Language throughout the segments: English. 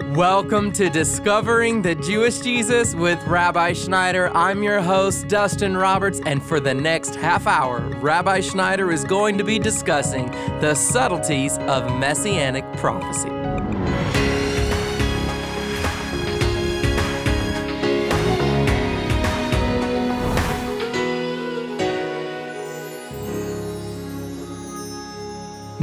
Welcome to Discovering the Jewish Jesus with Rabbi Schneider. I'm your host, Dustin Roberts, and for the next half hour, Rabbi Schneider is going to be discussing the subtleties of messianic prophecy.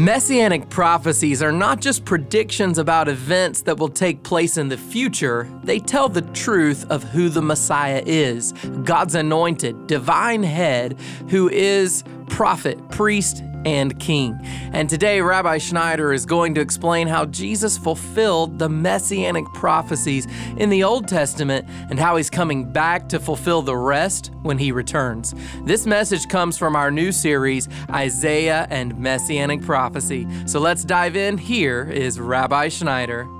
Messianic prophecies are not just predictions about events that will take place in the future, they tell the truth of who the Messiah is God's anointed, divine head, who is prophet, priest, and king. And today, Rabbi Schneider is going to explain how Jesus fulfilled the messianic prophecies in the Old Testament and how he's coming back to fulfill the rest when he returns. This message comes from our new series, Isaiah and Messianic Prophecy. So let's dive in. Here is Rabbi Schneider.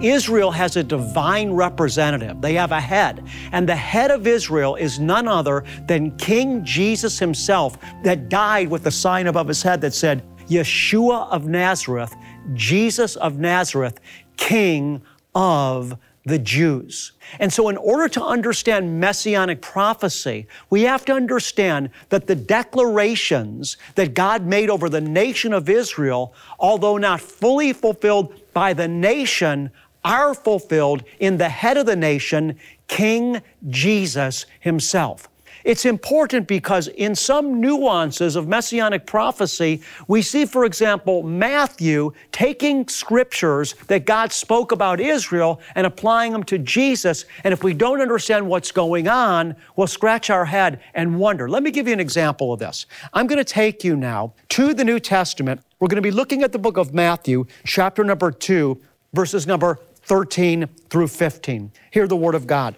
Israel has a divine representative. They have a head. And the head of Israel is none other than King Jesus himself, that died with the sign above his head that said, Yeshua of Nazareth, Jesus of Nazareth, King of the Jews. And so, in order to understand messianic prophecy, we have to understand that the declarations that God made over the nation of Israel, although not fully fulfilled by the nation, are fulfilled in the head of the nation, King Jesus himself. It's important because in some nuances of messianic prophecy, we see, for example, Matthew taking scriptures that God spoke about Israel and applying them to Jesus. And if we don't understand what's going on, we'll scratch our head and wonder. Let me give you an example of this. I'm going to take you now to the New Testament. We're going to be looking at the book of Matthew, chapter number 2, verses number 13 through 15. Hear the word of God.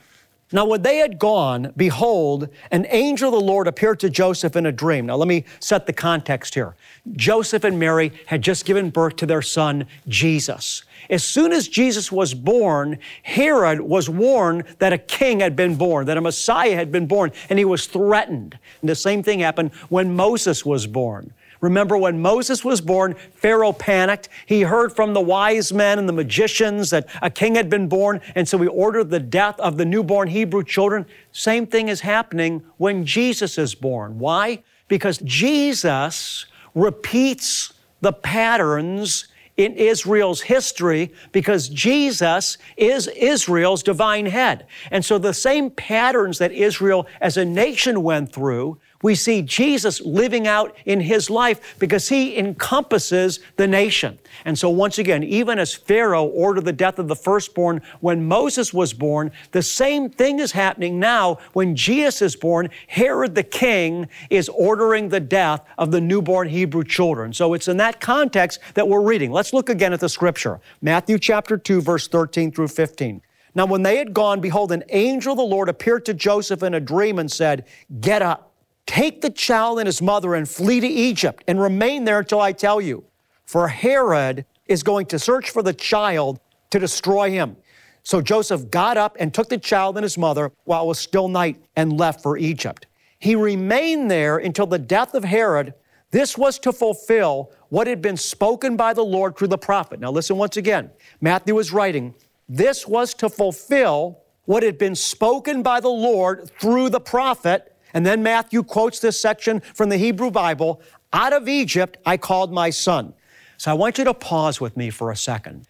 Now, when they had gone, behold, an angel of the Lord appeared to Joseph in a dream. Now, let me set the context here. Joseph and Mary had just given birth to their son, Jesus. As soon as Jesus was born, Herod was warned that a king had been born, that a Messiah had been born, and he was threatened. And the same thing happened when Moses was born. Remember when Moses was born, Pharaoh panicked. He heard from the wise men and the magicians that a king had been born, and so he ordered the death of the newborn Hebrew children. Same thing is happening when Jesus is born. Why? Because Jesus repeats the patterns in Israel's history because Jesus is Israel's divine head. And so the same patterns that Israel as a nation went through, we see Jesus living out in his life because he encompasses the nation. And so, once again, even as Pharaoh ordered the death of the firstborn when Moses was born, the same thing is happening now when Jesus is born. Herod the king is ordering the death of the newborn Hebrew children. So, it's in that context that we're reading. Let's look again at the scripture Matthew chapter 2, verse 13 through 15. Now, when they had gone, behold, an angel of the Lord appeared to Joseph in a dream and said, Get up Take the child and his mother and flee to Egypt and remain there until I tell you. For Herod is going to search for the child to destroy him. So Joseph got up and took the child and his mother while it was still night and left for Egypt. He remained there until the death of Herod. This was to fulfill what had been spoken by the Lord through the prophet. Now, listen once again. Matthew is writing, This was to fulfill what had been spoken by the Lord through the prophet and then Matthew quotes this section from the Hebrew Bible Out of Egypt I called my son. So I want you to pause with me for a second.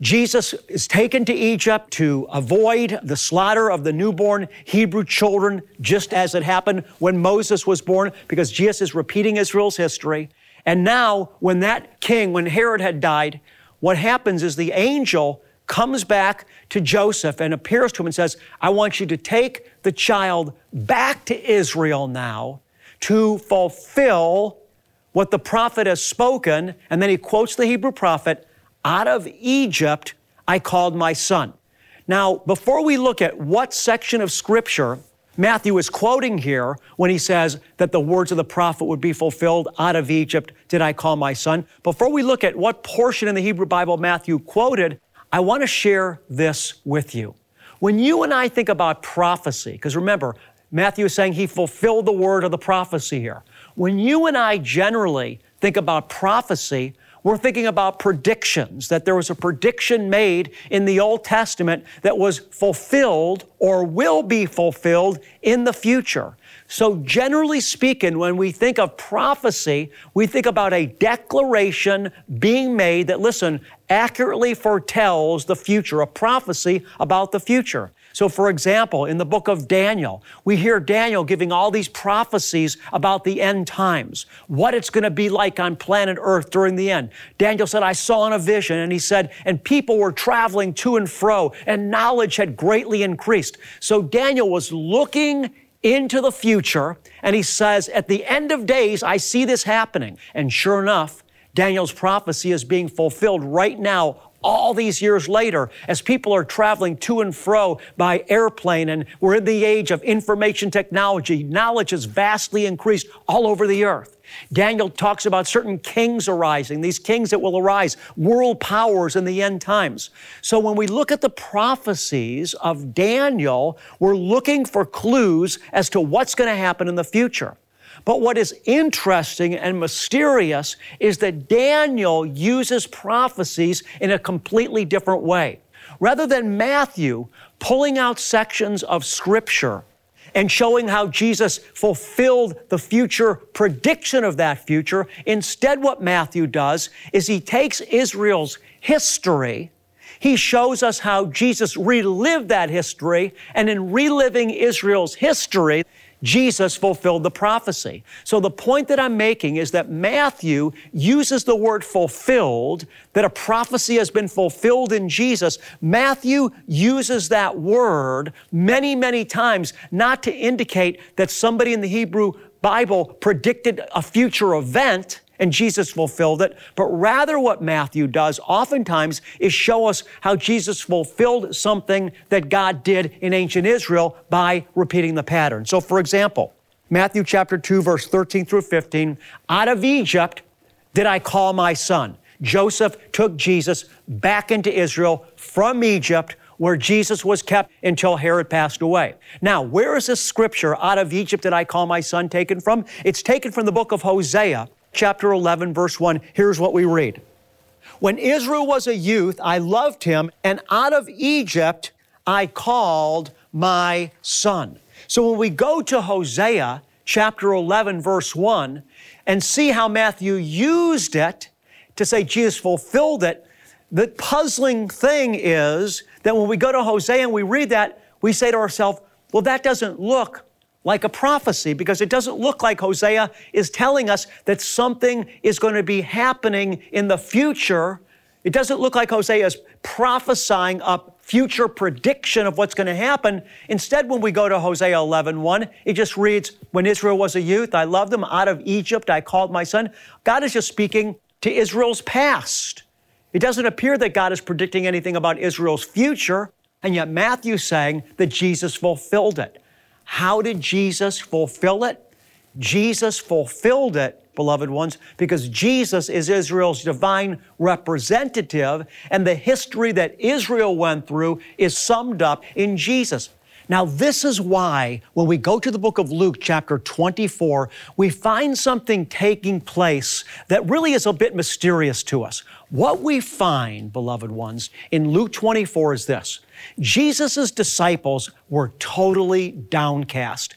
Jesus is taken to Egypt to avoid the slaughter of the newborn Hebrew children, just as it happened when Moses was born, because Jesus is repeating Israel's history. And now, when that king, when Herod had died, what happens is the angel comes back to Joseph and appears to him and says, I want you to take the child back to Israel now to fulfill what the prophet has spoken. And then he quotes the Hebrew prophet, Out of Egypt I called my son. Now, before we look at what section of Scripture Matthew is quoting here when he says that the words of the prophet would be fulfilled out of Egypt did I call my son. Before we look at what portion in the Hebrew Bible Matthew quoted, I want to share this with you. When you and I think about prophecy, because remember, Matthew is saying he fulfilled the word of the prophecy here. When you and I generally think about prophecy, We're thinking about predictions, that there was a prediction made in the Old Testament that was fulfilled or will be fulfilled in the future. So, generally speaking, when we think of prophecy, we think about a declaration being made that, listen, accurately foretells the future, a prophecy about the future. So, for example, in the book of Daniel, we hear Daniel giving all these prophecies about the end times, what it's going to be like on planet Earth during the end. Daniel said, I saw in a vision, and he said, and people were traveling to and fro, and knowledge had greatly increased. So, Daniel was looking into the future. And he says, At the end of days, I see this happening. And sure enough, Daniel's prophecy is being fulfilled right now all these years later, as people are traveling to and fro by airplane, and we're in the age of information technology, knowledge has vastly increased all over the earth. Daniel talks about certain kings arising, these kings that will arise, world powers in the end times. So when we look at the prophecies of Daniel, we're looking for clues as to what's going to happen in the future. But what is interesting and mysterious is that Daniel uses prophecies in a completely different way. Rather than Matthew pulling out sections of Scripture and showing how Jesus fulfilled the future prediction of that future, instead, what Matthew does is he takes Israel's history. He shows us how Jesus relived that history, and in reliving Israel's history, Jesus fulfilled the prophecy. So the point that I'm making is that Matthew uses the word fulfilled, that a prophecy has been fulfilled in Jesus. Matthew uses that word many, many times, not to indicate that somebody in the Hebrew Bible predicted a future event and Jesus fulfilled it. But rather, what Matthew does oftentimes is show us how Jesus fulfilled something that God did in ancient Israel by repeating the pattern. So, for example, Matthew chapter 2, verse 13 through 15, out of Egypt did I call my son. Joseph took Jesus back into Israel from Egypt where Jesus was kept until Herod passed away. Now, where is this scripture out of Egypt did I call my son taken from? It's taken from the book of Hosea, chapter 11, verse 1, here's what we read. When Israel was a youth, I loved him, and out of Egypt I called my son. So when we go to Hosea chapter 11, verse 1, and see how Matthew used it to say Jesus fulfilled it, the puzzling thing is that when we go to Hosea and we read that, we say to ourselves, well, that doesn't look like a prophecy because it doesn't look like Hosea is telling us that something is going to be happening in the future. It doesn't look like Hosea is prophesying a future prediction of what's going to happen. Instead, when we go to Hosea 11, 1, it just reads, When Israel was a youth, I loved them. Out of Egypt, I called my son. God is just speaking to Israel's past. It doesn't appear that God is predicting anything about Israel's future, and yet Matthew's saying that Jesus fulfilled it. How did Jesus fulfill it? Jesus fulfilled it, beloved ones, because Jesus is Israel's divine representative, and the history that Israel went through is summed up in Jesus. Now, this is why when we go to the book of Luke, chapter 24, we find something taking place that really is a bit mysterious to us. What we find, beloved ones, in Luke 24 is this Jesus' disciples were totally downcast.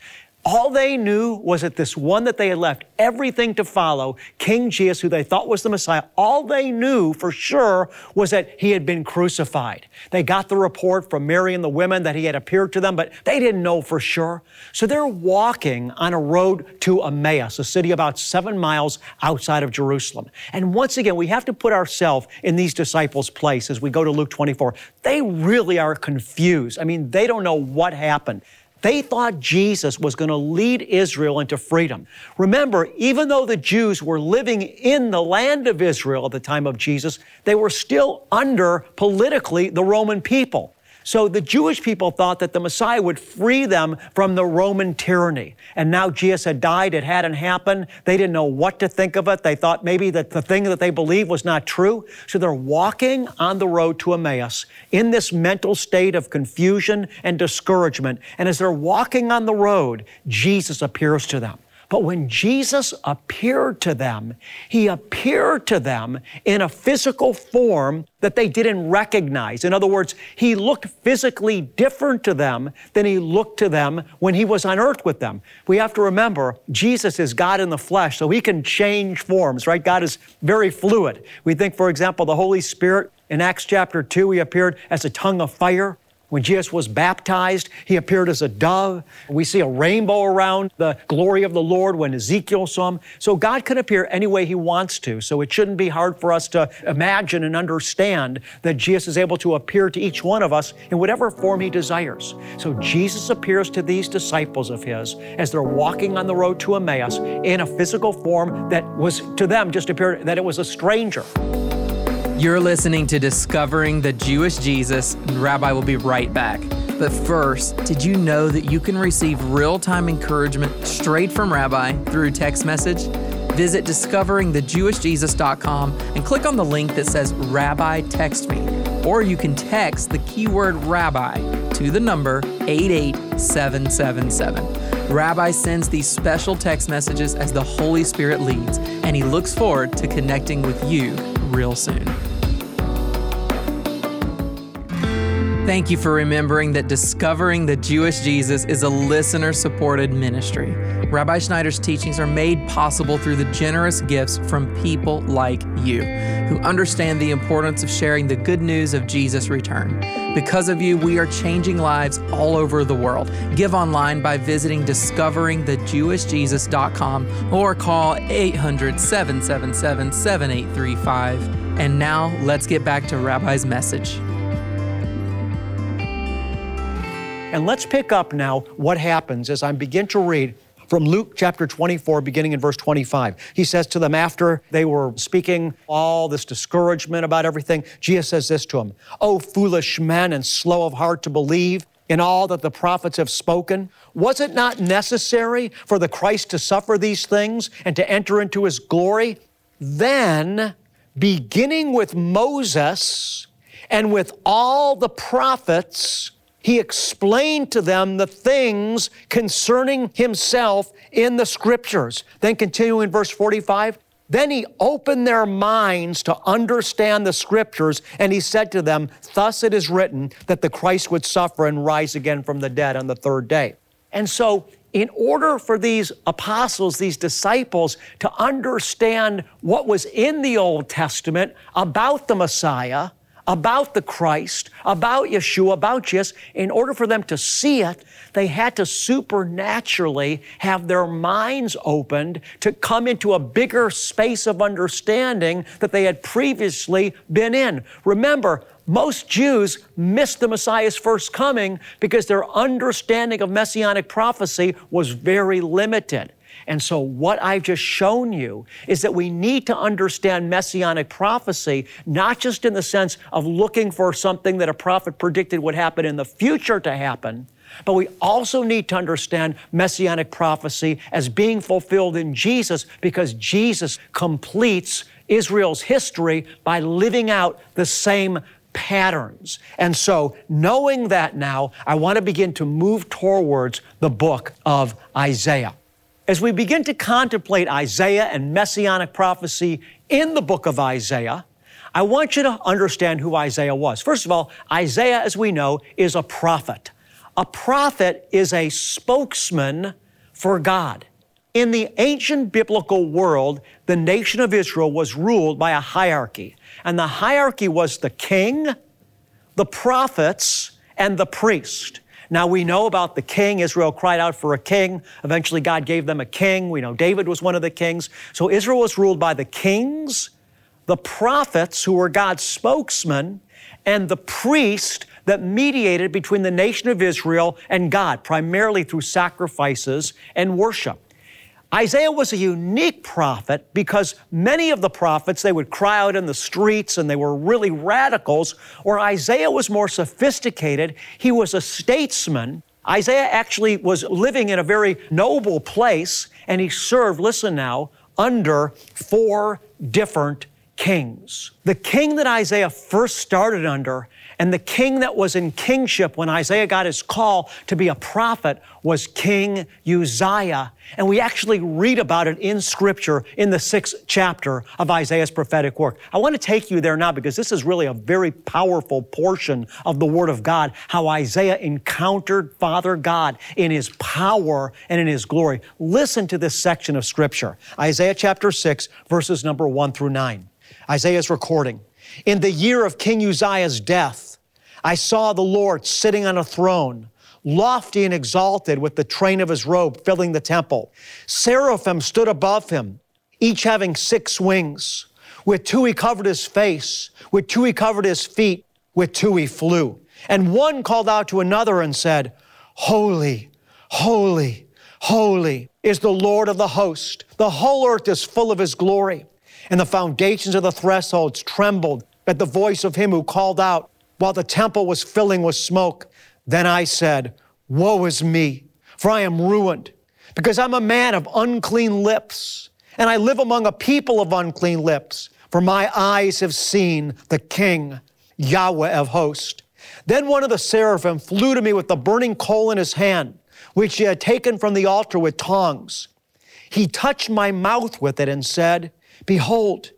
All they knew was that this one that they had left everything to follow, King Jesus, who they thought was the Messiah, all they knew for sure was that he had been crucified. They got the report from Mary and the women that he had appeared to them, but they didn't know for sure. So they're walking on a road to Emmaus, a city about seven miles outside of Jerusalem. And once again, we have to put ourselves in these disciples' place as we go to Luke 24. They really are confused. I mean, they don't know what happened. They thought Jesus was going to lead Israel into freedom. Remember, even though the Jews were living in the land of Israel at the time of Jesus, they were still under politically the Roman people. So the Jewish people thought that the Messiah would free them from the Roman tyranny. And now Jesus had died, it hadn't happened. They didn't know what to think of it. They thought maybe that the thing that they believed was not true. So they're walking on the road to Emmaus in this mental state of confusion and discouragement. And as they're walking on the road, Jesus appears to them. But when Jesus appeared to them, He appeared to them in a physical form that they didn't recognize. In other words, He looked physically different to them than He looked to them when He was on earth with them. We have to remember, Jesus is God in the flesh, so He can change forms, right? God is very fluid. We think, for example, the Holy Spirit in Acts chapter 2, He appeared as a tongue of fire. When Jesus was baptized, he appeared as a dove. We see a rainbow around the glory of the Lord when Ezekiel saw him. So God can appear any way he wants to. So it shouldn't be hard for us to imagine and understand that Jesus is able to appear to each one of us in whatever form he desires. So Jesus appears to these disciples of his as they're walking on the road to Emmaus in a physical form that was to them just appeared that it was a stranger. You're listening to Discovering the Jewish Jesus, and Rabbi will be right back. But first, did you know that you can receive real time encouragement straight from Rabbi through text message? Visit discoveringthejewishjesus.com and click on the link that says Rabbi Text Me. Or you can text the keyword Rabbi to the number 88777. Rabbi sends these special text messages as the Holy Spirit leads, and he looks forward to connecting with you real soon. Thank you for remembering that Discovering the Jewish Jesus is a listener supported ministry. Rabbi Schneider's teachings are made possible through the generous gifts from people like you who understand the importance of sharing the good news of Jesus' return. Because of you, we are changing lives all over the world. Give online by visiting discoveringthejewishjesus.com or call 800 777 7835. And now let's get back to Rabbi's message. And let's pick up now what happens as I begin to read from Luke chapter 24, beginning in verse 25. He says to them after they were speaking all this discouragement about everything, Jesus says this to them O foolish men and slow of heart to believe in all that the prophets have spoken? Was it not necessary for the Christ to suffer these things and to enter into his glory? Then, beginning with Moses and with all the prophets, he explained to them the things concerning himself in the scriptures. Then continue in verse 45. Then he opened their minds to understand the scriptures, and he said to them, Thus it is written that the Christ would suffer and rise again from the dead on the third day. And so, in order for these apostles, these disciples, to understand what was in the Old Testament about the Messiah, about the Christ, about Yeshua, about Jesus, in order for them to see it, they had to supernaturally have their minds opened to come into a bigger space of understanding that they had previously been in. Remember, most Jews missed the Messiah's first coming because their understanding of messianic prophecy was very limited. And so, what I've just shown you is that we need to understand messianic prophecy, not just in the sense of looking for something that a prophet predicted would happen in the future to happen, but we also need to understand messianic prophecy as being fulfilled in Jesus because Jesus completes Israel's history by living out the same patterns. And so, knowing that now, I want to begin to move towards the book of Isaiah. As we begin to contemplate Isaiah and messianic prophecy in the book of Isaiah, I want you to understand who Isaiah was. First of all, Isaiah, as we know, is a prophet. A prophet is a spokesman for God. In the ancient biblical world, the nation of Israel was ruled by a hierarchy. And the hierarchy was the king, the prophets, and the priest. Now we know about the king. Israel cried out for a king. Eventually, God gave them a king. We know David was one of the kings. So Israel was ruled by the kings, the prophets, who were God's spokesmen, and the priest that mediated between the nation of Israel and God, primarily through sacrifices and worship. Isaiah was a unique prophet because many of the prophets, they would cry out in the streets and they were really radicals, or Isaiah was more sophisticated. He was a statesman. Isaiah actually was living in a very noble place and he served, listen now, under four different kings. The king that Isaiah first started under And the king that was in kingship when Isaiah got his call to be a prophet was King Uzziah. And we actually read about it in Scripture in the sixth chapter of Isaiah's prophetic work. I want to take you there now because this is really a very powerful portion of the Word of God, how Isaiah encountered Father God in His power and in His glory. Listen to this section of Scripture Isaiah chapter 6, verses number 1 through 9. Isaiah's recording. In the year of King Uzziah's death, I saw the Lord sitting on a throne, lofty and exalted, with the train of his robe filling the temple. Seraphim stood above him, each having six wings. With two he covered his face, with two he covered his feet, with two he flew. And one called out to another and said, Holy, holy, holy is the Lord of the host. The whole earth is full of his glory and the foundations of the thresholds trembled at the voice of him who called out while the temple was filling with smoke. Then I said, Woe is me, for I am ruined, because I'm a man of unclean lips, and I live among a people of unclean lips, for my eyes have seen the King, Yahweh of hosts. Then one of the seraphim flew to me with the burning coal in his hand, which he had taken from the altar with tongs. He touched my mouth with it and said, Behold,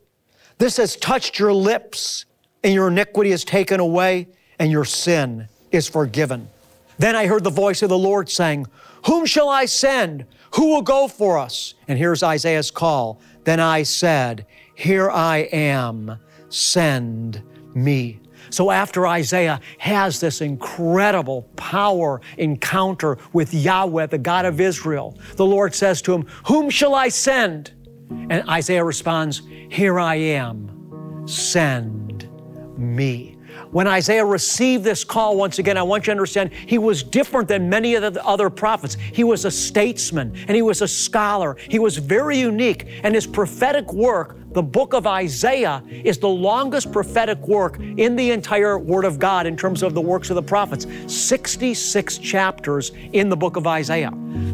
this has touched your lips, and your iniquity is taken away, and your sin is forgiven. Then I heard the voice of the Lord saying, Whom shall I send? Who will go for us? And here's Isaiah's call. Then I said, Here I am, send me. So after Isaiah has this incredible power encounter with Yahweh, the God of Israel, the Lord says to him, Whom shall I send? And Isaiah responds, Here I am, send me. When Isaiah received this call, once again, I want you to understand he was different than many of the other prophets. He was a statesman and he was a scholar. He was very unique. And his prophetic work, the book of Isaiah, is the longest prophetic work in the entire Word of God in terms of the works of the prophets 66 chapters in the book of Isaiah.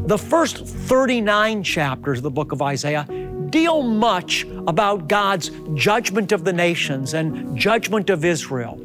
The first 39 chapters of the book of Isaiah deal much about God's judgment of the nations and judgment of Israel.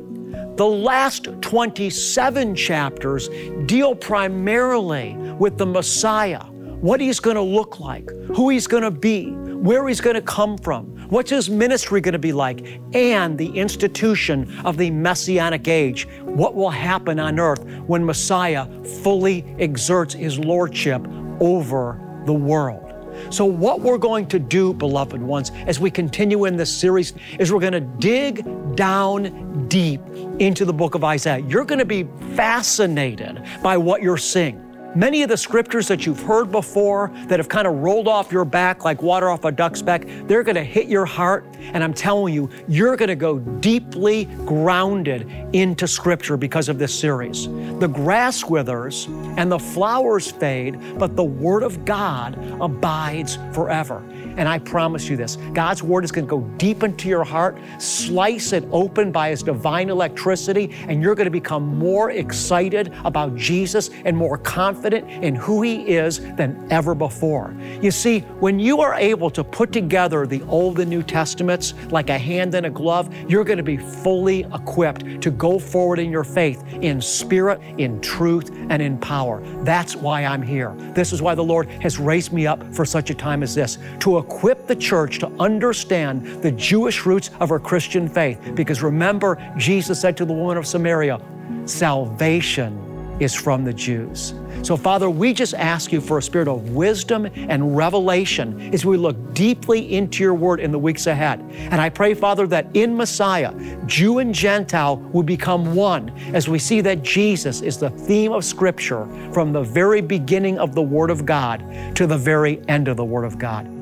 The last 27 chapters deal primarily with the Messiah, what he's going to look like, who he's going to be, where he's going to come from, what's his ministry going to be like, and the institution of the Messianic age, what will happen on earth when Messiah fully exerts his lordship over the world. So, what we're going to do, beloved ones, as we continue in this series, is we're going to dig down deep into the book of Isaiah. You're going to be fascinated by what you're seeing. Many of the scriptures that you've heard before that have kind of rolled off your back like water off a duck's back, they're going to hit your heart. And I'm telling you, you're going to go deeply grounded into scripture because of this series. The grass withers and the flowers fade, but the word of God abides forever. And I promise you this God's Word is going to go deep into your heart, slice it open by His divine electricity, and you're going to become more excited about Jesus and more confident in who He is than ever before. You see, when you are able to put together the Old and New Testaments like a hand in a glove, you're going to be fully equipped to go forward in your faith in spirit, in truth, and in power. That's why I'm here. This is why the Lord has raised me up for such a time as this to equip the church to understand the Jewish roots of our Christian faith. Because remember, Jesus said to the woman of Samaria, salvation is from the Jews. So, Father, we just ask you for a spirit of wisdom and revelation as we look deeply into your word in the weeks ahead. And I pray, Father, that in Messiah, Jew and Gentile will become one as we see that Jesus is the theme of Scripture from the very beginning of the Word of God to the very end of the Word of God.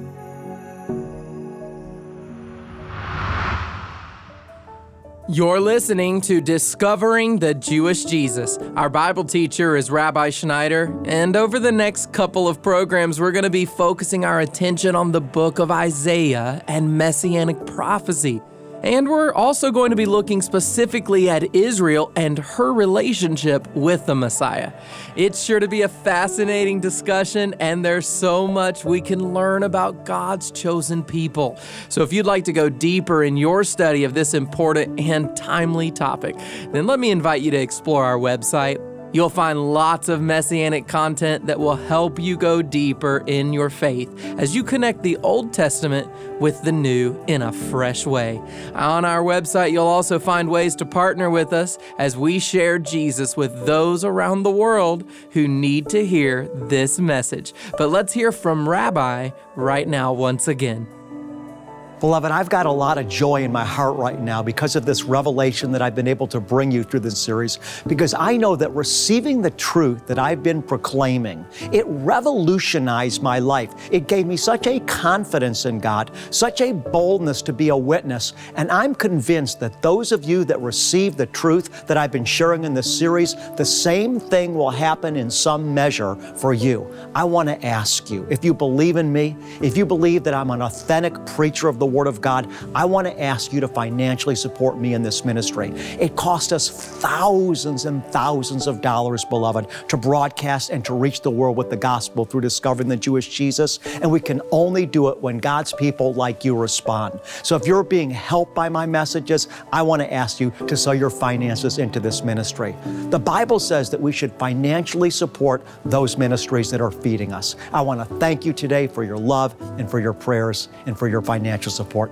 You're listening to Discovering the Jewish Jesus. Our Bible teacher is Rabbi Schneider, and over the next couple of programs, we're going to be focusing our attention on the book of Isaiah and messianic prophecy. And we're also going to be looking specifically at Israel and her relationship with the Messiah. It's sure to be a fascinating discussion, and there's so much we can learn about God's chosen people. So, if you'd like to go deeper in your study of this important and timely topic, then let me invite you to explore our website You'll find lots of messianic content that will help you go deeper in your faith as you connect the Old Testament with the New in a fresh way. On our website, you'll also find ways to partner with us as we share Jesus with those around the world who need to hear this message. But let's hear from Rabbi right now, once again. Beloved, I've got a lot of joy in my heart right now because of this revelation that I've been able to bring you through this series. Because I know that receiving the truth that I've been proclaiming, it revolutionized my life. It gave me such a confidence in God, such a boldness to be a witness. And I'm convinced that those of you that receive the truth that I've been sharing in this series, the same thing will happen in some measure for you. I want to ask you if you believe in me, if you believe that I'm an authentic preacher of the Word of God, I want to ask you to financially support me in this ministry. It cost us thousands and thousands of dollars, beloved, to broadcast and to reach the world with the gospel through discovering the Jewish Jesus. And we can only do it when God's people like you respond. So if you're being helped by my messages, I want to ask you to sow your finances into this ministry. The Bible says that we should financially support those ministries that are feeding us. I want to thank you today for your love and for your prayers and for your financial support.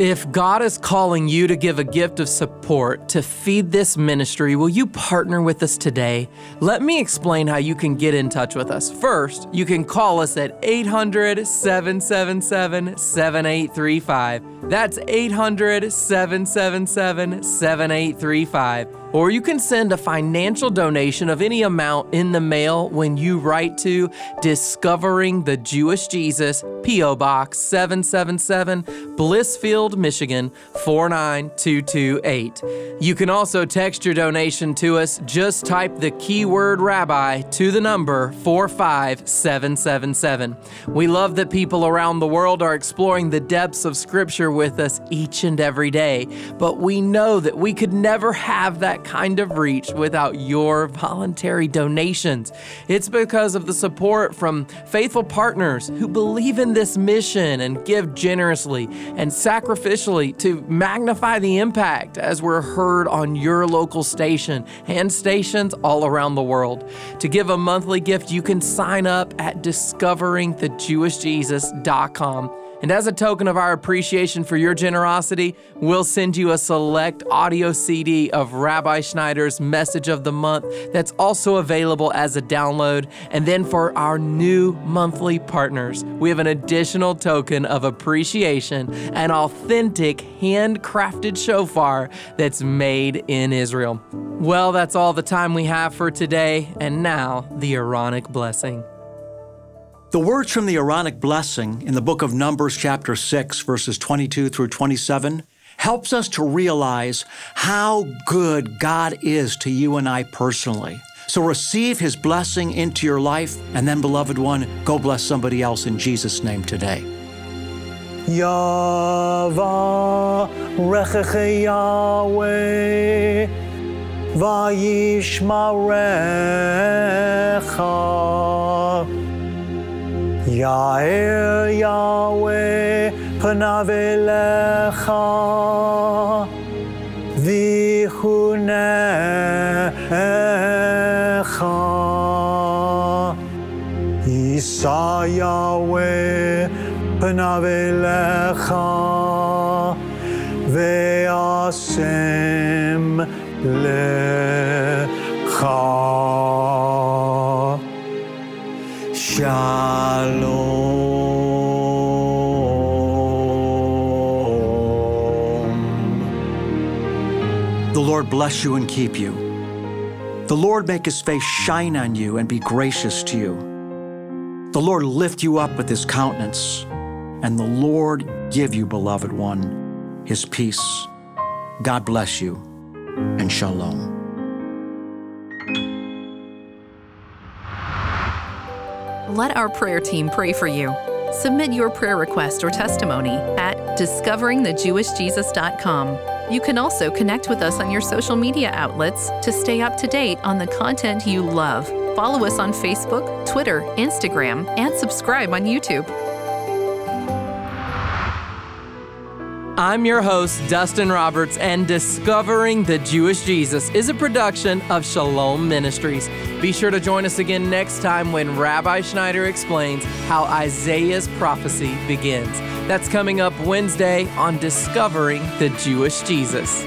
If God is calling you to give a gift of support to feed this ministry, will you partner with us today? Let me explain how you can get in touch with us. First, you can call us at 800 777 7835. That's 800 777 7835 or you can send a financial donation of any amount in the mail when you write to Discovering the Jewish Jesus, P.O. Box 777, Blissfield, Michigan 49228. You can also text your donation to us. Just type the keyword rabbi to the number 45777. We love that people around the world are exploring the depths of Scripture with us each and every day, but we know that we could never have that kind of reach without your voluntary donations. It's because of the support from faithful partners who believe in this mission and give generously and sacrificially to magnify the impact as we're heard on your local station and stations all around the world. To give a monthly gift, you can sign up at discoveringthejewishjesus.com and as a token of our appreciation for your generosity, we'll send you a select audio CD of Rabbi Schneider's Message of the Month that's also available as a download. And then for our new monthly partners, we have an additional token of appreciation an authentic handcrafted shofar that's made in Israel. Well, that's all the time we have for today. And now, the Aaronic blessing. The words from the Aaronic blessing in the book of Numbers, chapter 6, verses 22 through 27, helps us to realize how good God is to you and I personally. So receive his blessing into your life, and then, beloved one, go bless somebody else in Jesus' name today. Yahweh, Yael Yahweh panav elecha vichunecha Yisa Yahweh panav elecha ve'asem lecha. Bless you and keep you. The Lord make his face shine on you and be gracious to you. The Lord lift you up with his countenance, and the Lord give you, beloved one, his peace. God bless you, and shalom. Let our prayer team pray for you. Submit your prayer request or testimony at discoveringthejewishjesus.com. You can also connect with us on your social media outlets to stay up to date on the content you love. Follow us on Facebook, Twitter, Instagram, and subscribe on YouTube. I'm your host, Dustin Roberts, and Discovering the Jewish Jesus is a production of Shalom Ministries. Be sure to join us again next time when Rabbi Schneider explains how Isaiah's prophecy begins. That's coming up Wednesday on Discovering the Jewish Jesus.